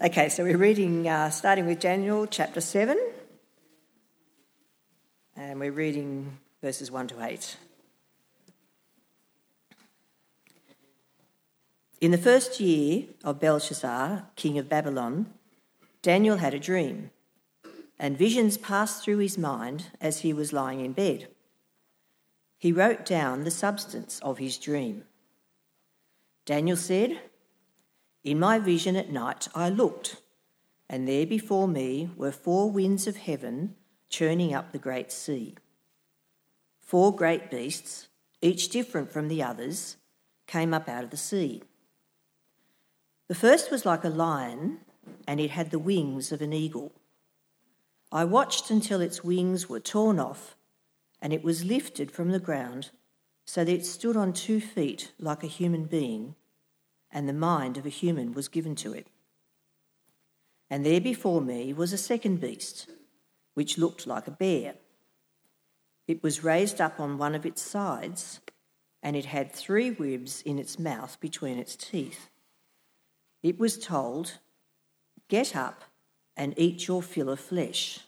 Okay, so we're reading, uh, starting with Daniel chapter 7, and we're reading verses 1 to 8. In the first year of Belshazzar, king of Babylon, Daniel had a dream, and visions passed through his mind as he was lying in bed. He wrote down the substance of his dream. Daniel said, in my vision at night I looked, and there before me were four winds of heaven churning up the great sea. Four great beasts, each different from the others, came up out of the sea. The first was like a lion, and it had the wings of an eagle. I watched until its wings were torn off, and it was lifted from the ground so that it stood on two feet like a human being and the mind of a human was given to it. And there before me was a second beast, which looked like a bear. It was raised up on one of its sides, and it had three ribs in its mouth between its teeth. It was told, Get up and eat your fill of flesh.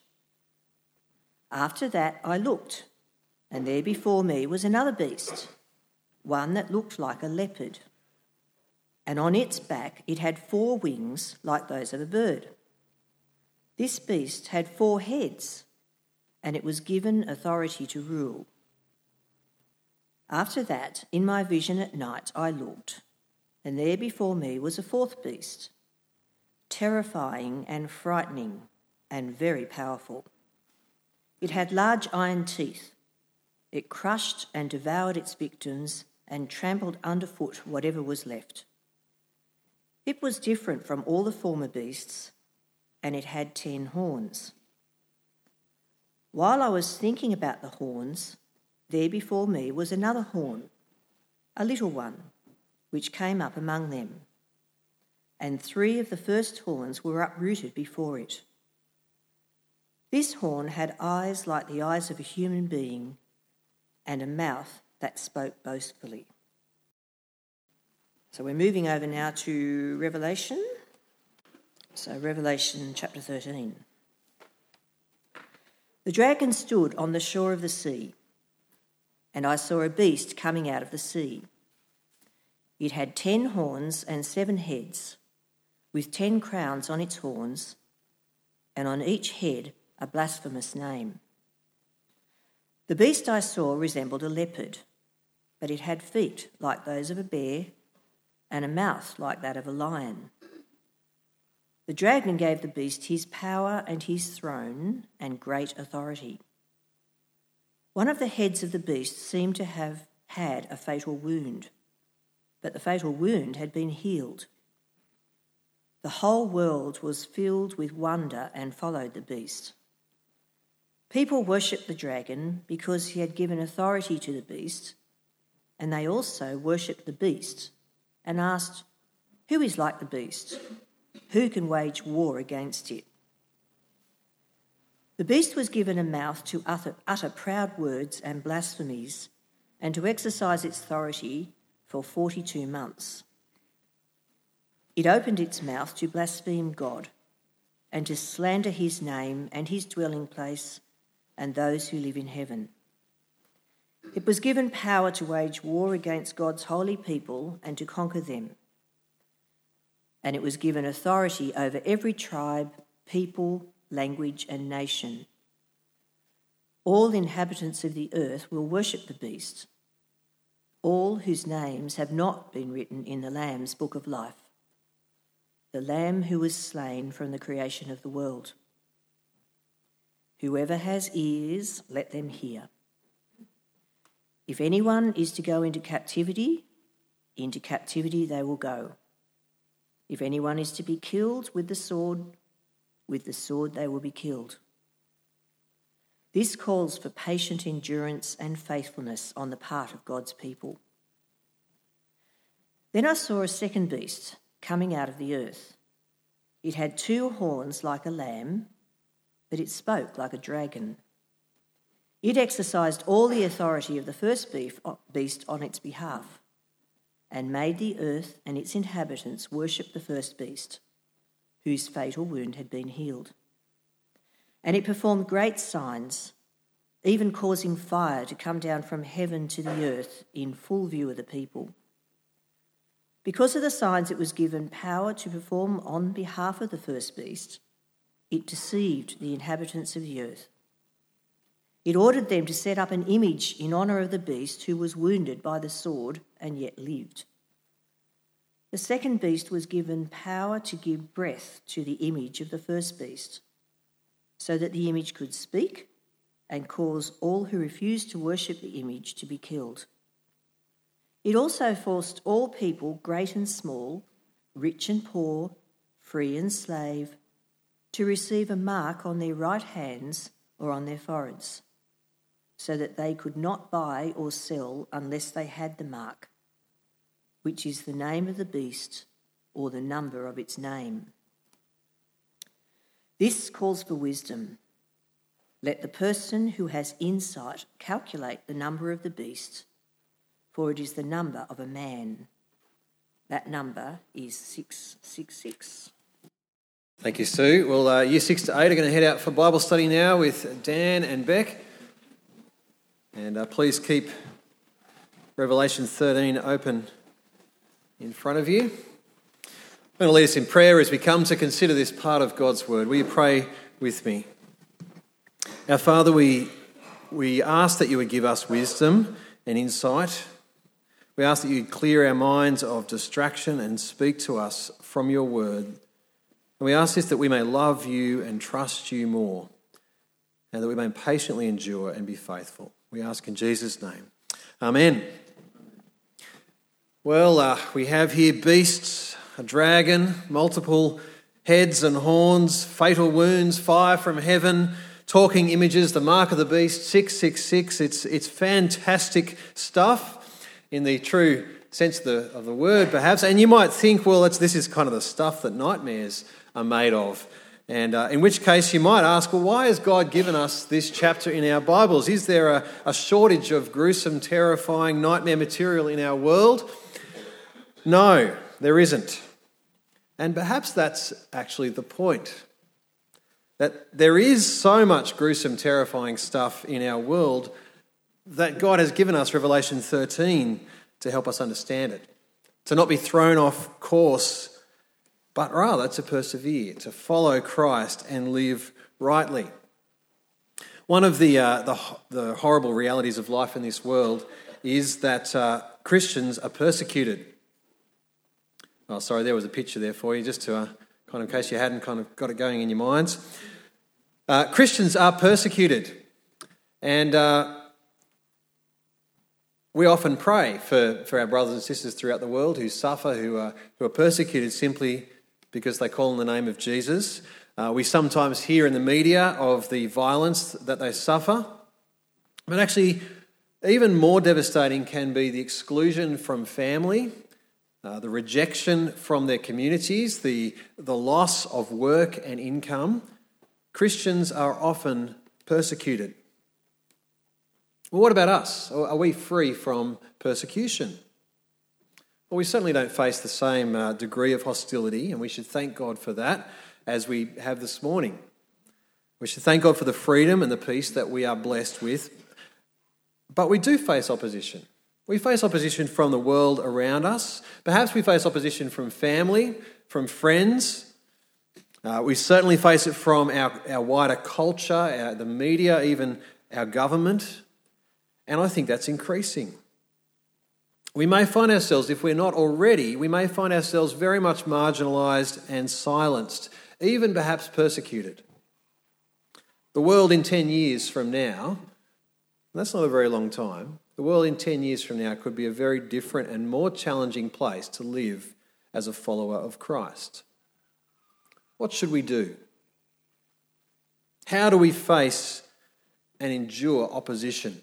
After that I looked, and there before me was another beast, one that looked like a leopard and on its back it had four wings like those of a bird. This beast had four heads, and it was given authority to rule. After that, in my vision at night, I looked, and there before me was a fourth beast, terrifying and frightening and very powerful. It had large iron teeth. It crushed and devoured its victims and trampled underfoot whatever was left. It was different from all the former beasts, and it had ten horns. While I was thinking about the horns, there before me was another horn, a little one, which came up among them. And three of the first horns were uprooted before it. This horn had eyes like the eyes of a human being and a mouth that spoke boastfully. So we're moving over now to Revelation. So, Revelation chapter 13. The dragon stood on the shore of the sea, and I saw a beast coming out of the sea. It had ten horns and seven heads, with ten crowns on its horns, and on each head a blasphemous name. The beast I saw resembled a leopard, but it had feet like those of a bear and a mouth like that of a lion. The dragon gave the beast his power and his throne and great authority. One of the heads of the beast seemed to have had a fatal wound, but the fatal wound had been healed. The whole world was filled with wonder and followed the beast. People worshipped the dragon because he had given authority to the beast, and they also worshipped the beast and asked, Who is like the beast? Who can wage war against it? The beast was given a mouth to utter, utter proud words and blasphemies, and to exercise its authority for 42 months. It opened its mouth to blaspheme God and to slander his name and his dwelling place and those who live in heaven. It was given power to wage war against God's holy people and to conquer them. And it was given authority over every tribe, people, language, and nation. All inhabitants of the earth will worship the beast, all whose names have not been written in the Lamb's book of life, the Lamb who was slain from the creation of the world. Whoever has ears, let them hear. If anyone is to go into captivity, into captivity they will go. If anyone is to be killed with the sword, with the sword they will be killed. This calls for patient endurance and faithfulness on the part of God's people. Then I saw a second beast coming out of the earth. It had two horns like a lamb, but it spoke like a dragon. It exercised all the authority of the first uh, beast on its behalf and made the earth and its inhabitants worship the first beast, whose fatal wound had been healed. And it performed great signs, even causing fire to come down from heaven to the earth in full view of the people. Because of the signs it was given power to perform on behalf of the first beast, it deceived the inhabitants of the earth. It ordered them to set up an image in honour of the beast who was wounded by the sword and yet lived. The second beast was given power to give breath to the image of the first beast, so that the image could speak and cause all who refused to worship the image to be killed. It also forced all people, great and small, rich and poor, free and slave, to receive a mark on their right hands or on their foreheads, so that they could not buy or sell unless they had the mark which is the name of the beast or the number of its name. This calls for wisdom. Let the person who has insight calculate the number of the beast, for it is the number of a man. That number is 666. Thank you, Sue. Well, uh, year six to eight are going to head out for Bible study now with Dan and Beck. And uh, please keep Revelation 13 open in front of you. I'm going to lead us in prayer as we come to consider this part of God's Word. Will you pray with me? Our Father, we, we ask that you would give us wisdom and insight. We ask that you'd clear our minds of distraction and speak to us from your Word. And we ask this that we may love you and trust you more, and that we may patiently endure and be faithful. We ask in Jesus' name. Amen. Well, uh, we have here beasts, a dragon, multiple heads and horns, fatal wounds, fire from heaven, talking images, the mark of the beast, 666. It's, it's fantastic stuff in the true sense of the, of the word, perhaps. And you might think, well, this is kind of the stuff that nightmares are made of. And uh, in which case, you might ask, well, why has God given us this chapter in our Bibles? Is there a, a shortage of gruesome, terrifying nightmare material in our world? No, there isn't. And perhaps that's actually the point. That there is so much gruesome, terrifying stuff in our world that God has given us Revelation 13 to help us understand it, to not be thrown off course, but rather to persevere, to follow Christ and live rightly. One of the, uh, the, the, horrible realities of life in this world is that uh, Christians are persecuted. Oh, sorry, there was a picture there for you, just to uh, kind of in case you hadn't kind of got it going in your minds. Uh, Christians are persecuted, and uh, we often pray for, for our brothers and sisters throughout the world who suffer, who are, who are persecuted simply because they call on the name of Jesus. Uh, we sometimes hear in the media of the violence that they suffer, but actually, even more devastating can be the exclusion from family uh, the rejection from their communities, the, the loss of work and income, Christians are often persecuted. Well, what about us? Are we free from persecution? Well, we certainly don't face the same uh, degree of hostility, and we should thank God for that as we have this morning. We should thank God for the freedom and the peace that we are blessed with. But we do face opposition. We face opposition from the world around us. Perhaps we face opposition from family, from friends. Uh, we certainly face it from our, our wider culture, our, the media, even our government. And I think that's increasing. We may find ourselves, if we're not already, we may find ourselves very much marginalised and silenced, even perhaps persecuted. The world in 10 years from now, that's not a very long time, the world in 10 years from now could be a very different and more challenging place to live as a follower of Christ. What should we do? How do we face and endure opposition?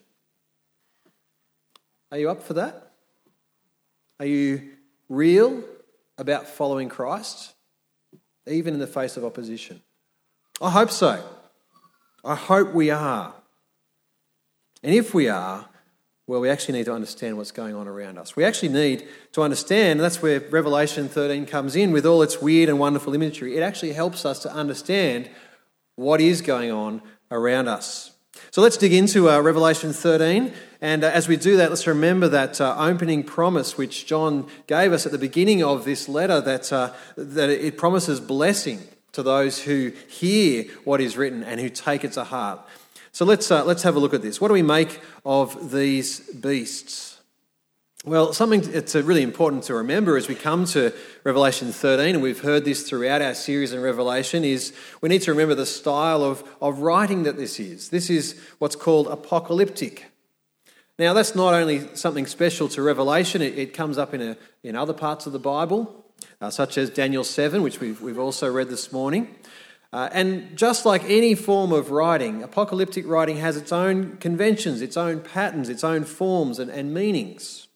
Are you up for that? Are you real about following Christ, even in the face of opposition? I hope so. I hope we are. And if we are, well, we actually need to understand what's going on around us. We actually need to understand, and that's where Revelation 13 comes in with all its weird and wonderful imagery. It actually helps us to understand what is going on around us. So let's dig into uh, Revelation 13. And uh, as we do that, let's remember that uh, opening promise which John gave us at the beginning of this letter that, uh, that it promises blessing to those who hear what is written and who take it to heart. So let's, uh, let's have a look at this. What do we make of these beasts? Well, something that's uh, really important to remember as we come to Revelation 13, and we've heard this throughout our series in Revelation, is we need to remember the style of, of writing that this is. This is what's called apocalyptic. Now, that's not only something special to Revelation, it, it comes up in, a, in other parts of the Bible, uh, such as Daniel 7, which we've, we've also read this morning. Uh, and just like any form of writing, apocalyptic writing has its own conventions, its own patterns, its own forms and, and meanings.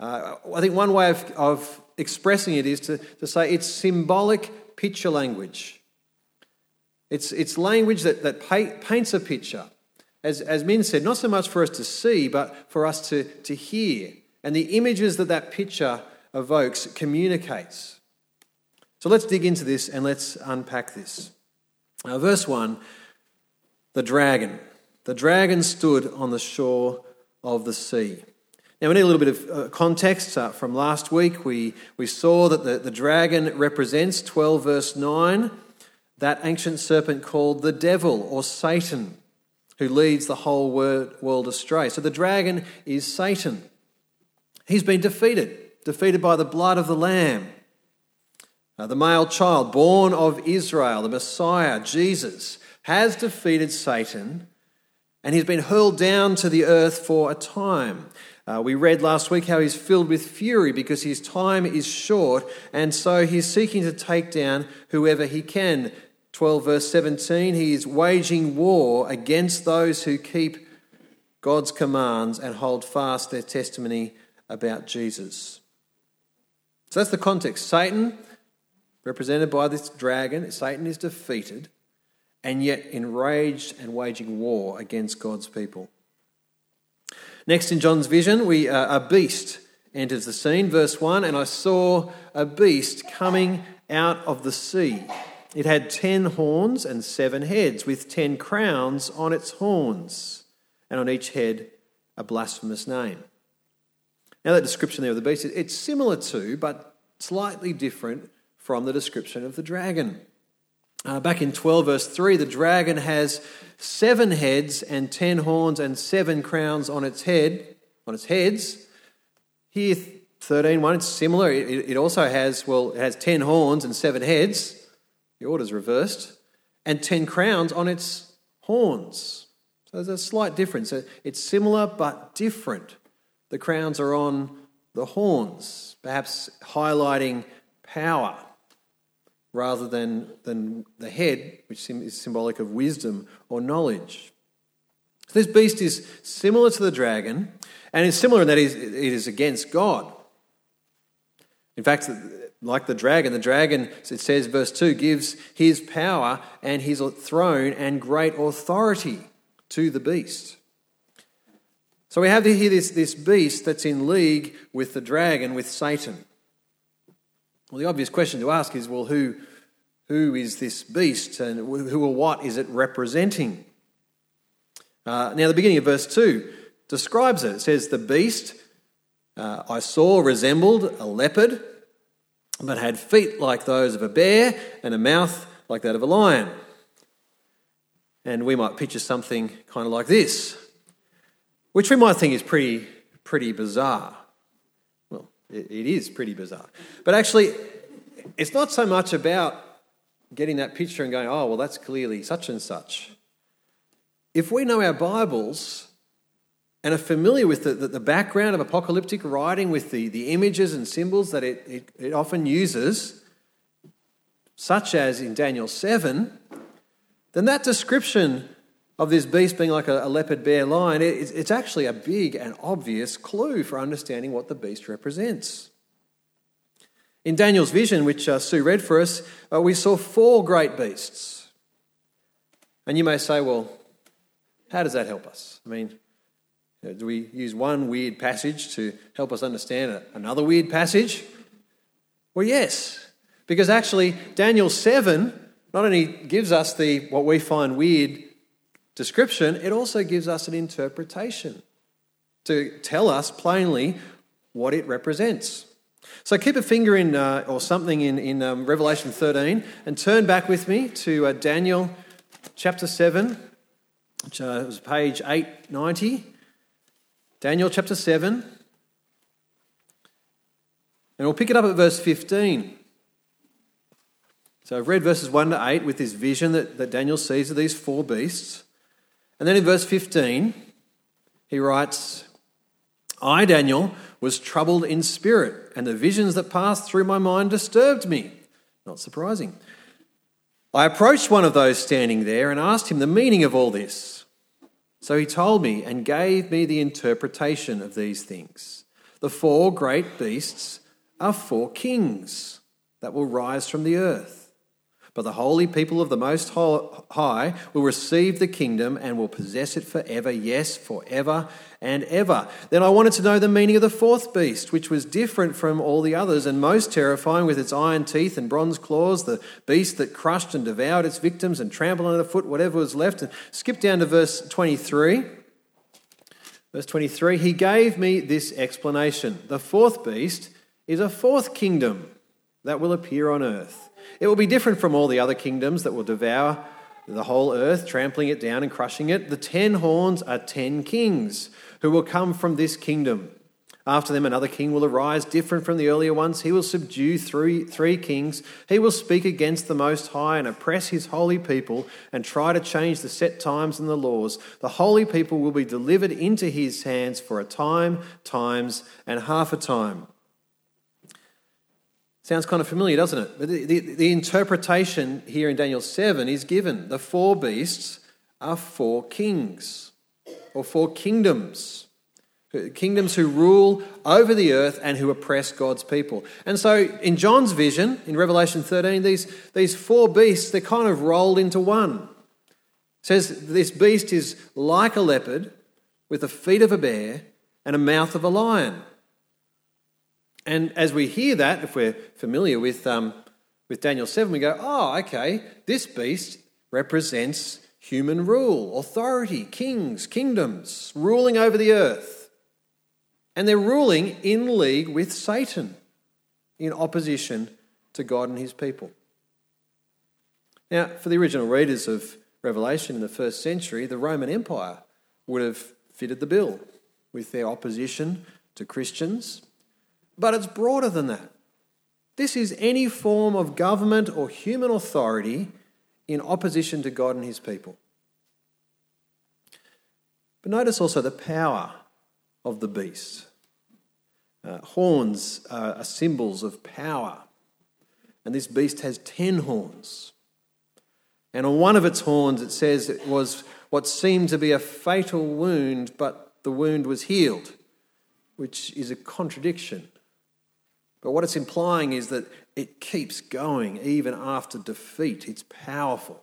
Uh, I think one way of, of expressing it is to, to say it's symbolic picture language. It's, it's language that, that paints a picture. As, as Min said, not so much for us to see, but for us to, to hear. And the images that that picture evokes communicates. So let's dig into this and let's unpack this. Now, verse 1 the dragon. The dragon stood on the shore of the sea. Now, we need a little bit of uh, context uh, from last week. We, we saw that the, the dragon represents 12 verse 9, that ancient serpent called the devil or Satan, who leads the whole world astray. So the dragon is Satan. He's been defeated, defeated by the blood of the Lamb. Uh, the male child born of Israel, the Messiah, Jesus, has defeated Satan and he's been hurled down to the earth for a time. Uh, we read last week how he's filled with fury because his time is short, and so he's seeking to take down whoever he can. 12 verse 17, he is waging war against those who keep God's commands and hold fast their testimony about Jesus. So that's the context. Satan represented by this dragon, Satan is defeated and yet enraged and waging war against God's people. Next in John's vision, we uh, a beast enters the scene. Verse 1 And I saw a beast coming out of the sea. It had ten horns and seven heads, with ten crowns on its horns, and on each head a blasphemous name. Now, that description there of the beast, it's similar to, but slightly different from the description of the dragon. Uh, back in 12, verse 3, the dragon has seven heads and ten horns and seven crowns on its head, on its heads. Here, 13, 1, it's similar. It, it also has, well, it has ten horns and seven heads. The order's reversed. And ten crowns on its horns. So there's a slight difference. It's similar but different. The crowns are on the horns, perhaps highlighting power rather than, than the head, which is symbolic of wisdom or knowledge. So this beast is similar to the dragon, and it's similar in that it is against God. In fact, like the dragon, the dragon, it says, verse 2, gives his power and his throne and great authority to the beast. So we have here this, this beast that's in league with the dragon, with Satan. Well, the obvious question to ask is well, who, who is this beast and who or what is it representing? Uh, now, the beginning of verse 2 describes it. It says, The beast uh, I saw resembled a leopard, but had feet like those of a bear and a mouth like that of a lion. And we might picture something kind of like this, which we might think is pretty, pretty bizarre. It, it is pretty bizarre. But actually, it's not so much about getting that picture and going, oh, well, that's clearly such and such. If we know our Bibles and are familiar with the, the, the background of apocalyptic writing, with the, the images and symbols that it, it, it often uses, such as in Daniel 7, then that description of this beast being like a, a leopard, bear, lion, it, it's actually a big and obvious clue for understanding what the beast represents. In Daniel's vision, which uh, Sue read for us, uh, we saw four great beasts. And you may say, well, how does that help us? I mean, Do we use one weird passage to help us understand another weird passage? Well, yes, because actually Daniel 7 not only gives us the what we find weird description, it also gives us an interpretation to tell us plainly what it represents. So keep a finger in uh, or something in, in um, Revelation 13 and turn back with me to uh, Daniel chapter 7, which uh, was page 890. Daniel chapter 7. And we'll pick it up at verse 15. So I've read verses 1 to 8 with this vision that, that Daniel sees of these four beasts. And then in verse 15, he writes, I, Daniel, was troubled in spirit, and the visions that passed through my mind disturbed me. Not surprising. I approached one of those standing there and asked him the meaning of all this. So he told me and gave me the interpretation of these things. The four great beasts are four kings that will rise from the earth. But the holy people of the Most High will receive the kingdom and will possess it forever, yes, forever and ever. Then I wanted to know the meaning of the fourth beast, which was different from all the others and most terrifying with its iron teeth and bronze claws, the beast that crushed and devoured its victims and trampled underfoot whatever was left. And skip down to verse 23. Verse 23 He gave me this explanation The fourth beast is a fourth kingdom that will appear on earth. It will be different from all the other kingdoms that will devour the whole earth, trampling it down and crushing it. The ten horns are ten kings who will come from this kingdom. After them, another king will arise, different from the earlier ones. He will subdue three, three kings. He will speak against the Most High and oppress his holy people and try to change the set times and the laws. The holy people will be delivered into his hands for a time, times, and half a time. Sounds kind of familiar, doesn't it? But the, the, the, interpretation here in Daniel 7 is given. The four beasts are four kings or four kingdoms. Kingdoms who rule over the earth and who oppress God's people. And so in John's vision, in Revelation 13, these, these four beasts, they're kind of rolled into one. It says this beast is like a leopard with the feet of a bear and a mouth of a lion. And as we hear that, if we're familiar with, um, with Daniel 7, we go, oh, okay, this beast represents human rule, authority, kings, kingdoms, ruling over the earth. And they're ruling in league with Satan, in opposition to God and his people. Now, for the original readers of Revelation in the first century, the Roman Empire would have fitted the bill with their opposition to Christians but it's broader than that. This is any form of government or human authority in opposition to God and his people. But notice also the power of the beast. Uh, horns are symbols of power, and this beast has ten horns. And on one of its horns, it says it was what seemed to be a fatal wound, but the wound was healed, which is a contradiction. But what it's implying is that it keeps going even after defeat. It's powerful.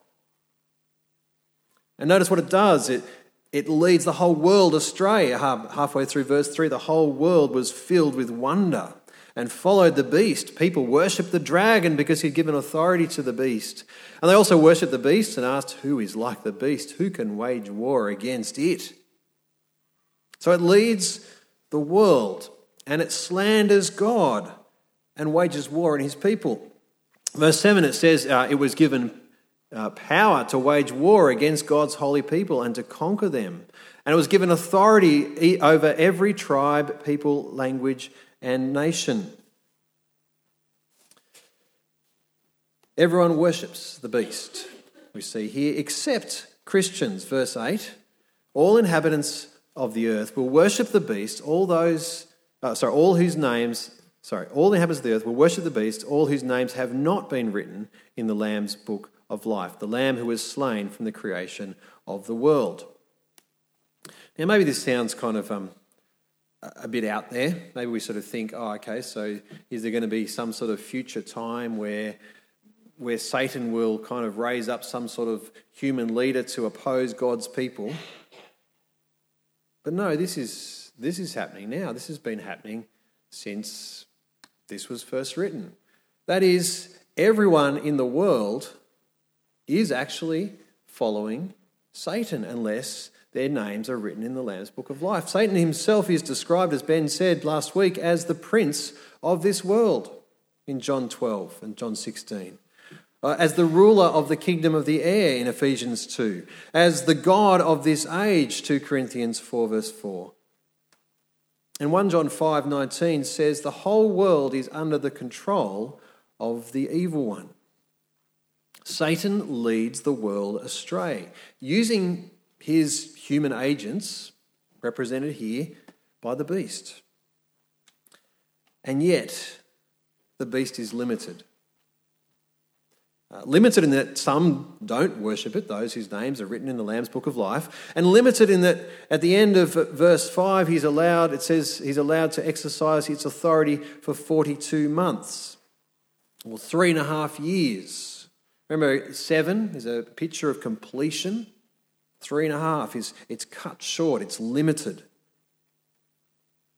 And notice what it does it, it leads the whole world astray. Halfway through verse 3, the whole world was filled with wonder and followed the beast. People worshipped the dragon because he'd given authority to the beast. And they also worshipped the beast and asked, Who is like the beast? Who can wage war against it? So it leads the world and it slanders God and wages war on his people. Verse 7 it says uh, it was given uh, power to wage war against God's holy people and to conquer them. And it was given authority over every tribe, people, language, and nation. Everyone worships the beast, we see here, except Christians. Verse 8 All inhabitants of the earth will worship the beast, all those, uh, sorry, all whose names sorry, all the inhabitants of the earth will worship the beast, all whose names have not been written in the Lamb's book of life, the Lamb who was slain from the creation of the world. Now, maybe this sounds kind of um, a bit out there. Maybe we sort of think, oh, okay, so is there going to be some sort of future time where, where Satan will kind of raise up some sort of human leader to oppose God's people? But no, this is, this is happening now. This has been happening since this was first written. That is, everyone in the world is actually following Satan unless their names are written in the Lamb's Book of Life. Satan himself is described, as Ben said last week, as the prince of this world in John 12 and John 16. Uh, as the ruler of the kingdom of the air in Ephesians 2, as the God of this age, 2 Corinthians 4, verse 4. And 1 John 5 19 says, The whole world is under the control of the evil one. Satan leads the world astray, using his human agents, represented here by the beast. And yet, the beast is limited. Uh, limited in that some don't worship it, those whose names are written in the Lamb's Book of Life, and limited in that at the end of verse 5, he's allowed, it says, he's allowed to exercise its authority for 42 months, or three and a half years. Remember, seven is a picture of completion. Three and a half is it's cut short, it's limited.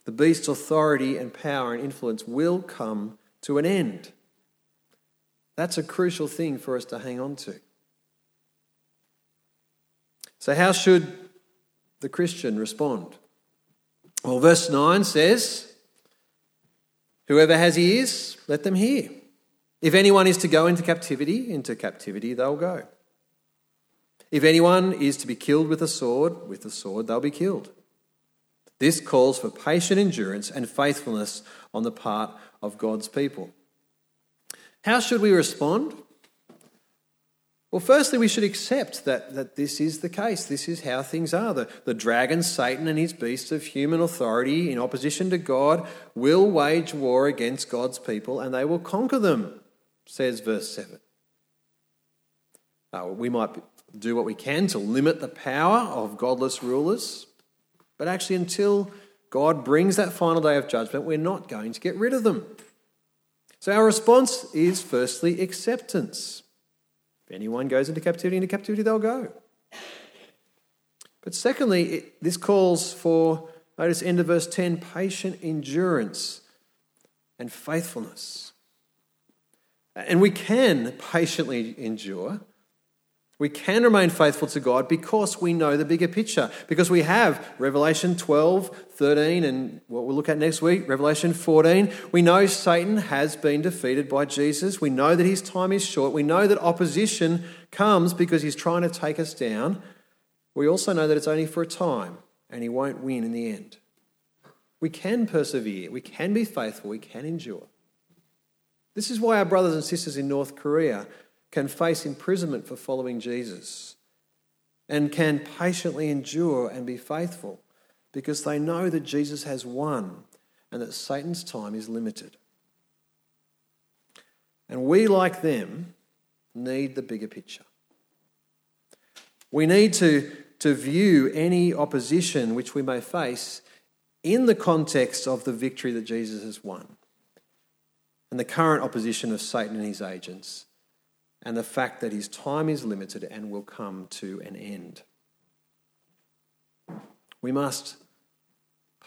The beast's authority and power and influence will come to an end. That's a crucial thing for us to hang on to. So, how should the Christian respond? Well, verse 9 says, Whoever has ears, let them hear. If anyone is to go into captivity, into captivity they'll go. If anyone is to be killed with a sword, with a sword they'll be killed. This calls for patient endurance and faithfulness on the part of God's people. How should we respond? Well, firstly, we should accept that, that this is the case. This is how things are. The, the dragon, Satan, and his beasts of human authority in opposition to God will wage war against God's people and they will conquer them, says verse 7. Uh, we might do what we can to limit the power of godless rulers, but actually, until God brings that final day of judgment, we're not going to get rid of them. So our response is firstly acceptance. If anyone goes into captivity, into captivity they'll go. But secondly, it, this calls for, notice end of verse 10, patient endurance and faithfulness. And we can patiently endure we can remain faithful to God because we know the bigger picture, because we have Revelation 12, 13, and what we'll look at next week, Revelation 14. We know Satan has been defeated by Jesus. We know that his time is short. We know that opposition comes because he's trying to take us down. We also know that it's only for a time and he won't win in the end. We can persevere, we can be faithful, we can endure. This is why our brothers and sisters in North Korea can face imprisonment for following Jesus and can patiently endure and be faithful because they know that Jesus has won and that Satan's time is limited. And we, like them, need the bigger picture. We need to, to view any opposition which we may face in the context of the victory that Jesus has won and the current opposition of Satan and his agents and the fact that his time is limited and will come to an end. We must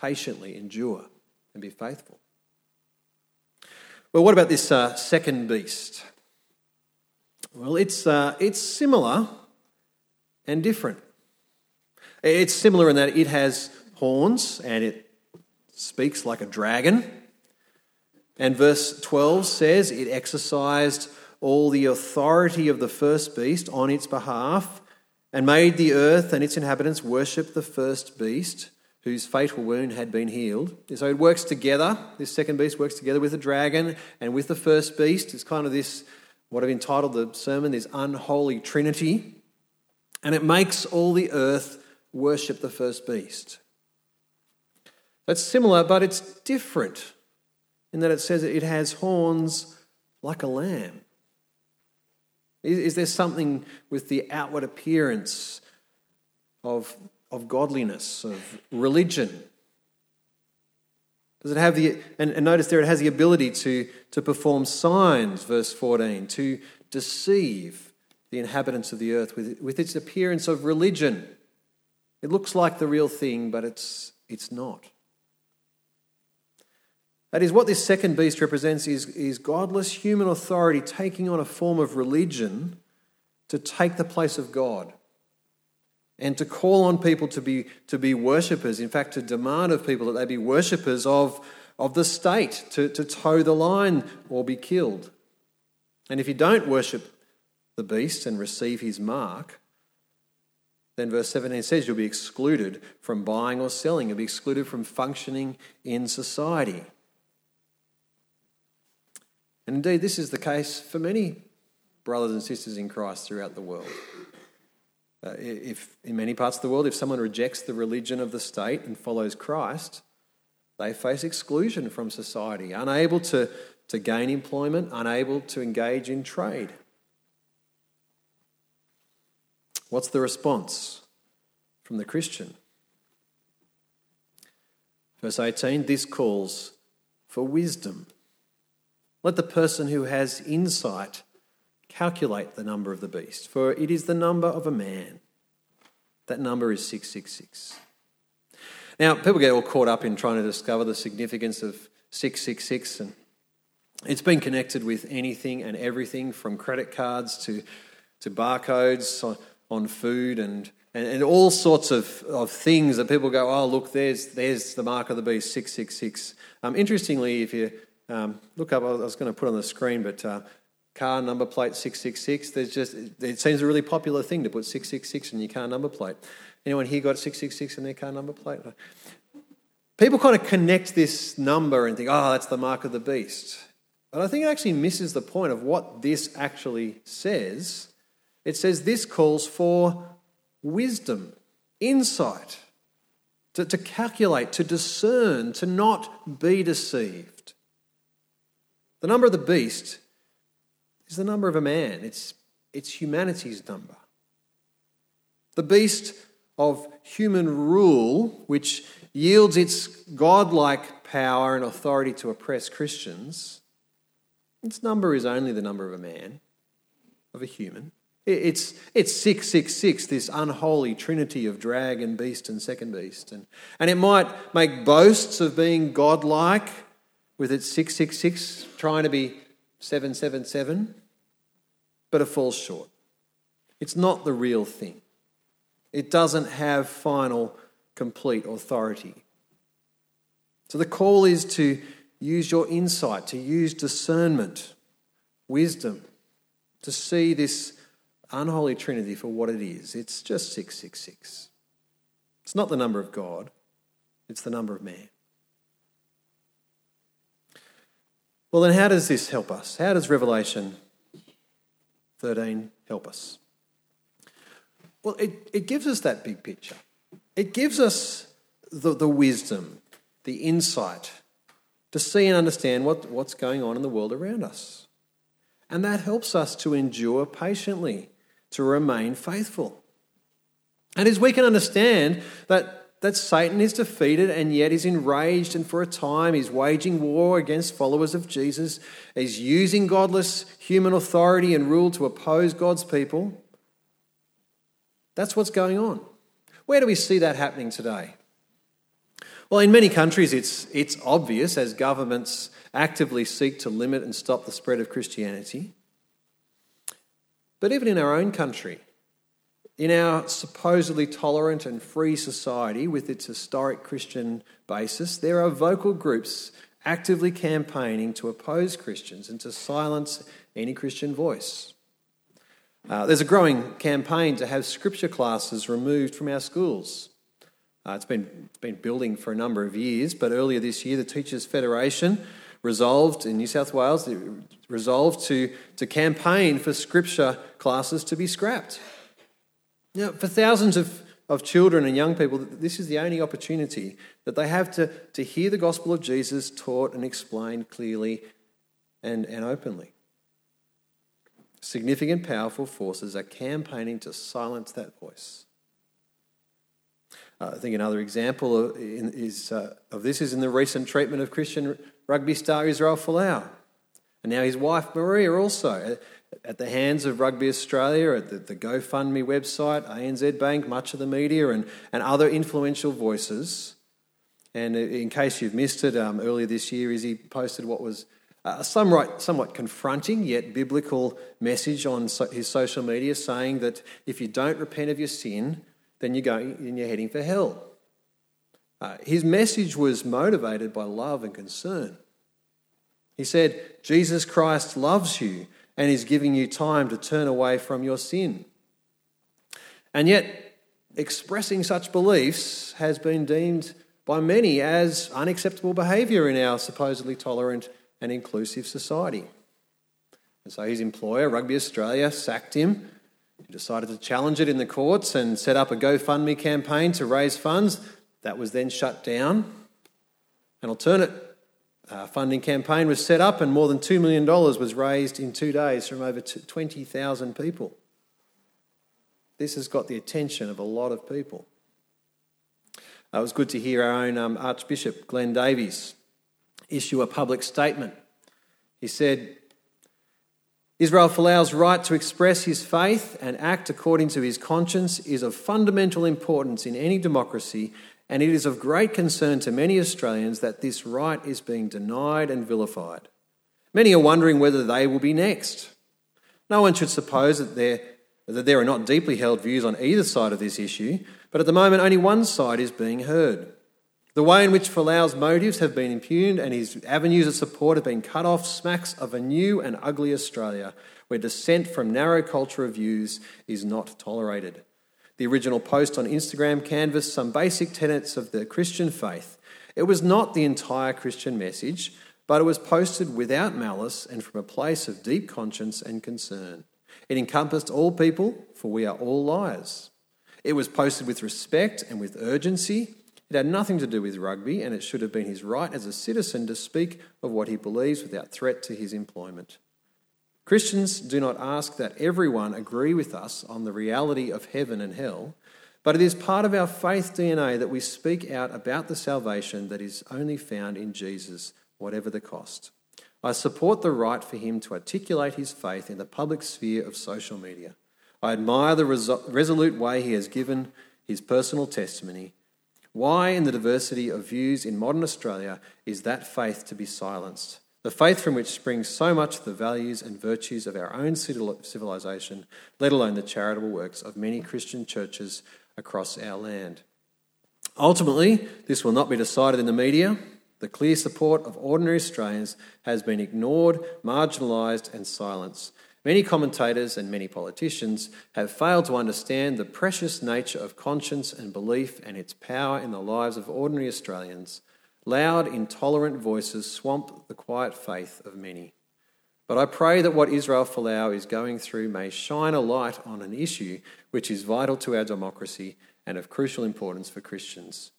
patiently endure and be faithful. Well, what about this uh, second beast? Well, it's, uh, it's similar and different. It's similar in that it has horns and it speaks like a dragon. And verse 12 says it exercised all the authority of the first beast on its behalf, and made the earth and its inhabitants worship the first beast whose fatal wound had been healed. So it works together. This second beast works together with the dragon and with the first beast. It's kind of this, what I've entitled the sermon, this unholy trinity. And it makes all the earth worship the first beast. That's similar, but it's different in that it says it has horns like a lamb. Is, is there something with the outward appearance of, of godliness, of religion? Does it have the, and, and notice there it has the ability to, to perform signs, verse 14, to deceive the inhabitants of the earth with, with its appearance of religion. It looks like the real thing, but it's, it's not. That is, what this second beast represents is, is godless human authority taking on a form of religion to take the place of God and to call on people to be, to be worshippers, in fact, to demand of people that they be worshippers of, of the state, to, to toe the line or be killed. And if you don't worship the beast and receive his mark, then verse 17 says you'll be excluded from buying or selling, you'll be excluded from functioning in society. And indeed, this is the case for many brothers and sisters in Christ throughout the world. Uh, if in many parts of the world, if someone rejects the religion of the state and follows Christ, they face exclusion from society, unable to, to gain employment, unable to engage in trade. What's the response from the Christian? Verse 18 this calls for wisdom. Let the person who has insight calculate the number of the beast, for it is the number of a man. That number is 666. Now, people get all caught up in trying to discover the significance of 666, and it's been connected with anything and everything from credit cards to, to barcodes on, on food and, and, and, all sorts of, of things that people go, oh, look, there's, there's the mark of the beast, 666. Um, interestingly, if you um, look up, I was going to put on the screen, but uh, car number plate 666. There's just it seems a really popular thing to put 666 in your car number plate. Anyone here got 666 in their car number plate? People kind of connect this number and think, oh, that's the mark of the beast. But I think it actually misses the point of what this actually says. It says this calls for wisdom, insight, to, to calculate, to discern, to not be deceived. The number of the beast is the number of a man, it's, it's humanity's number. The beast of human rule, which yields its godlike power and authority to oppress Christians, its number is only the number of a man, of a human. It's, it's 666, this unholy trinity of dragon, beast, and second beast. And, and it might make boasts of being godlike with its 666, trying to be 777 but it falls short. It's not the real thing. It doesn't have final, complete authority. So the call is to use your insight, to use discernment, wisdom, to see this unholy trinity for what it is. It's just 666. It's not the number of God, it's the number of man. Well, then, how does this help us? How does Revelation 13 help us? Well, it, it gives us that big picture. It gives us the, the wisdom, the insight to see and understand what, what's going on in the world around us. And that helps us to endure patiently, to remain faithful. And as we can understand that that Satan is defeated and yet is enraged, and for a time he's waging war against followers of Jesus. He's using godless human authority and rule to oppose God's people. That's what's going on. Where do we see that happening today? Well, in many countries, it's, it's obvious as governments actively seek to limit and stop the spread of Christianity. But even in our own country, in our supposedly tolerant and free society, with its historic Christian basis, there are vocal groups actively campaigning to oppose Christians and to silence any Christian voice. Uh, there's a growing campaign to have scripture classes removed from our schools. Uh, it's, been, been building for a number of years, but earlier this year, the Teachers Federation resolved in New South Wales, resolved to, to campaign for scripture classes to be scrapped. Know, for thousands of, of children and young people, this is the only opportunity that they have to, to hear the gospel of Jesus taught and explained clearly and, and openly. Significant, powerful forces are campaigning to silence that voice. Uh, I think another example of, is, uh, of this is in the recent treatment of Christian rugby star Israel Folau. And now his wife Maria also. At the hands of Rugby Australia, at the, the GoFundMe website, ANZ Bank, much of the media, and, and other influential voices. And in case you've missed it, um, earlier this year, Izzy posted what was a somewhat, somewhat confronting yet biblical message on so, his social media saying that if you don't repent of your sin, then you're, going, then you're heading for hell. Uh, his message was motivated by love and concern. He said, Jesus Christ loves you and is giving you time to turn away from your sin. And yet, expressing such beliefs has been deemed by many as unacceptable behaviour in our supposedly tolerant and inclusive society. And so his employer, Rugby Australia, sacked him. He decided to challenge it in the courts and set up a GoFundMe campaign to raise funds. That was then shut down. An alternate uh, funding campaign was set up, and more than $2 million was raised in two days from over 20,000 people. This has got the attention of a lot of people. Uh, it was good to hear our own um, Archbishop Glenn Davies issue a public statement. He said, Israel Folau's right to express his faith and act according to his conscience is of fundamental importance in any democracy and it is of great concern to many Australians that this right is being denied and vilified. Many are wondering whether they will be next. No one should suppose that there, that there are not deeply held views on either side of this issue, but at the moment only one side is being heard. The way in which Folau's motives have been impugned and his avenues of support have been cut off smacks of a new and ugly Australia where dissent from narrow culture of views is not tolerated. The original post on Instagram canvassed some basic tenets of the Christian faith. It was not the entire Christian message, but it was posted without malice and from a place of deep conscience and concern. It encompassed all people, for we are all liars. It was posted with respect and with urgency. It had nothing to do with rugby, and it should have been his right as a citizen to speak of what he believes without threat to his employment. Christians do not ask that everyone agree with us on the reality of heaven and hell, but it is part of our faith DNA that we speak out about the salvation that is only found in Jesus, whatever the cost. I support the right for him to articulate his faith in the public sphere of social media. I admire the resolute way he has given his personal testimony. Why, in the diversity of views in modern Australia, is that faith to be silenced? The faith from which springs so much of the values and virtues of our own civilization, let alone the charitable works of many Christian churches across our land. Ultimately, this will not be decided in the media. The clear support of ordinary Australians has been ignored, marginalised, and silenced. Many commentators and many politicians have failed to understand the precious nature of conscience and belief and its power in the lives of ordinary Australians. Loud, intolerant voices swamp the quiet faith of many. But I pray that what Israel Folau is going through may shine a light on an issue which is vital to our democracy and of crucial importance for Christians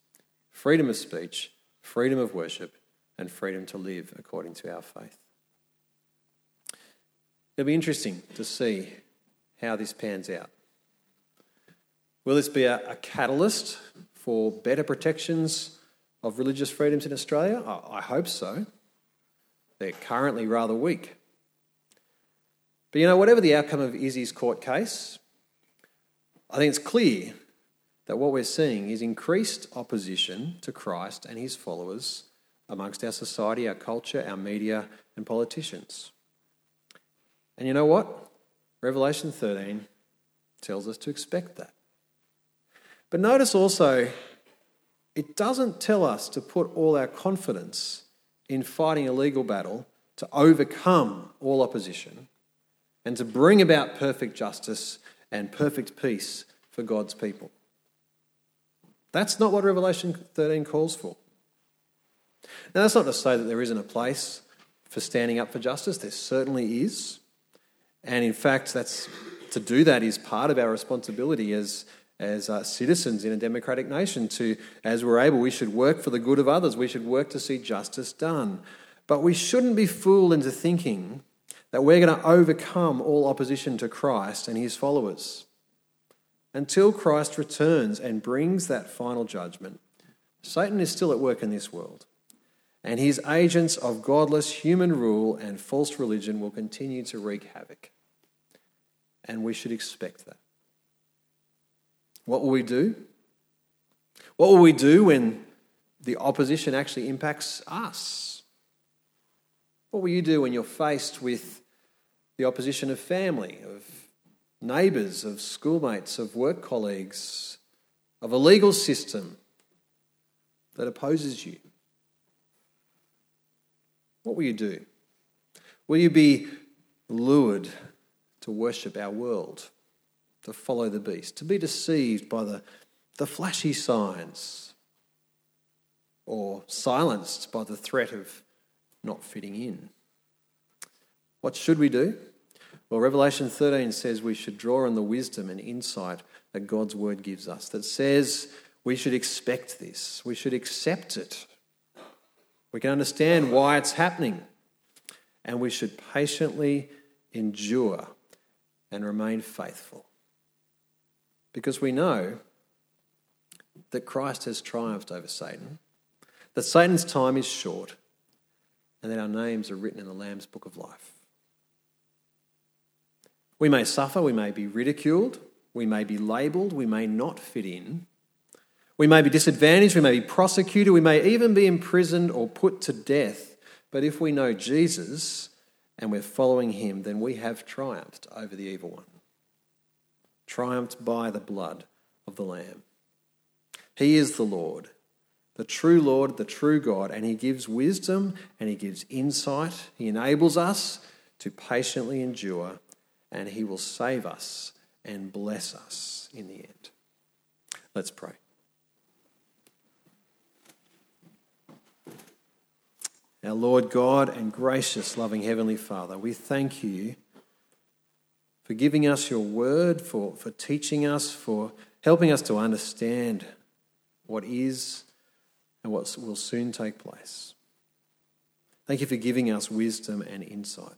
freedom of speech, freedom of worship, and freedom to live according to our faith. It'll be interesting to see how this pans out. Will this be a, a catalyst for better protections of religious freedoms in Australia? I hope so. They're currently rather weak. But you know, whatever the outcome of Izzy's court case, I think it's clear that what we're seeing is increased opposition to Christ and his followers amongst our society, our culture, our media, and politicians. And you know what? Revelation 13 tells us to expect that. But notice also it doesn't tell us to put all our confidence in fighting a legal battle to overcome all opposition and to bring about perfect justice and perfect peace for God's people. That's not what Revelation 13 calls for. Now, that's not to say that there isn't a place for standing up for justice. There certainly is. And in fact, that's, to do that is part of our responsibility as, as uh, citizens in a democratic nation to, as we're able, we should work for the good of others. We should work to see justice done. But we shouldn't be fooled into thinking that we're going to overcome all opposition to Christ and his followers. Until Christ returns and brings that final judgment, Satan is still at work in this world. And his agents of godless human rule and false religion will continue to wreak havoc. and we should expect that. What will we do? What will we do when the opposition actually impacts us? What will you do when you're faced with the opposition of family, of neighbours, of schoolmates, of work colleagues, of a legal system that opposes you? What will you do? Will you be lured to worship our world, to follow the beast, to be deceived by the, the flashy signs, or silenced by the threat of not fitting in? What should we do? Well, Revelation 13 says we should draw on the wisdom and insight that God's word gives us, that says we should expect this, we should accept it. We can understand why it's happening, and we should patiently endure and remain faithful. Because we know that Christ has triumphed over Satan, that Satan's time is short, and that our names are written in the Lamb's book of life. We may suffer, we may be ridiculed, we may be labelled, we may not fit in. We may be disadvantaged, we may be prosecuted, we may even be imprisoned or put to death. But if we know Jesus and we're following him, then we have triumphed over the evil one. Triumphed by the blood of the Lamb. He is the Lord, the true Lord, the true God, and He gives wisdom and He gives insight. He enables us to patiently endure and He will save us and bless us in the end. Let's pray. Our Lord God and gracious, loving Heavenly Father, we thank you for giving us your word, for, for teaching us, for helping us to understand what is and what will soon take place. Thank you for giving us wisdom and insight.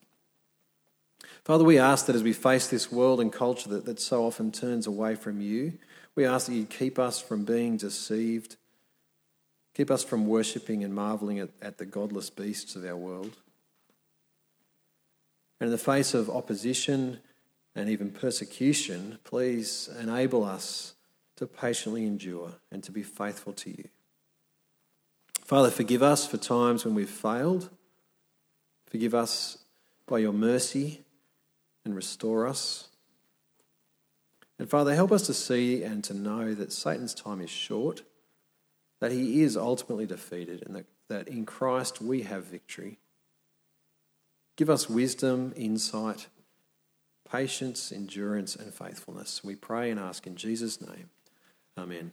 Father, we ask that as we face this world and culture that, that so often turns away from you, we ask that you keep us from being deceived, keep us from worshipping and marvelling at, at the godless beasts of our world. And in the face of opposition and even persecution, please enable us to patiently endure and to be faithful to you. Father, forgive us for times when we've failed. Forgive us by your mercy and restore us. And Father, help us to see and to know that Satan's time is short, that he is ultimately defeated, and that, that in Christ we have victory. Give us wisdom, insight, patience, endurance, and faithfulness. We pray and ask in Jesus' name. Amen.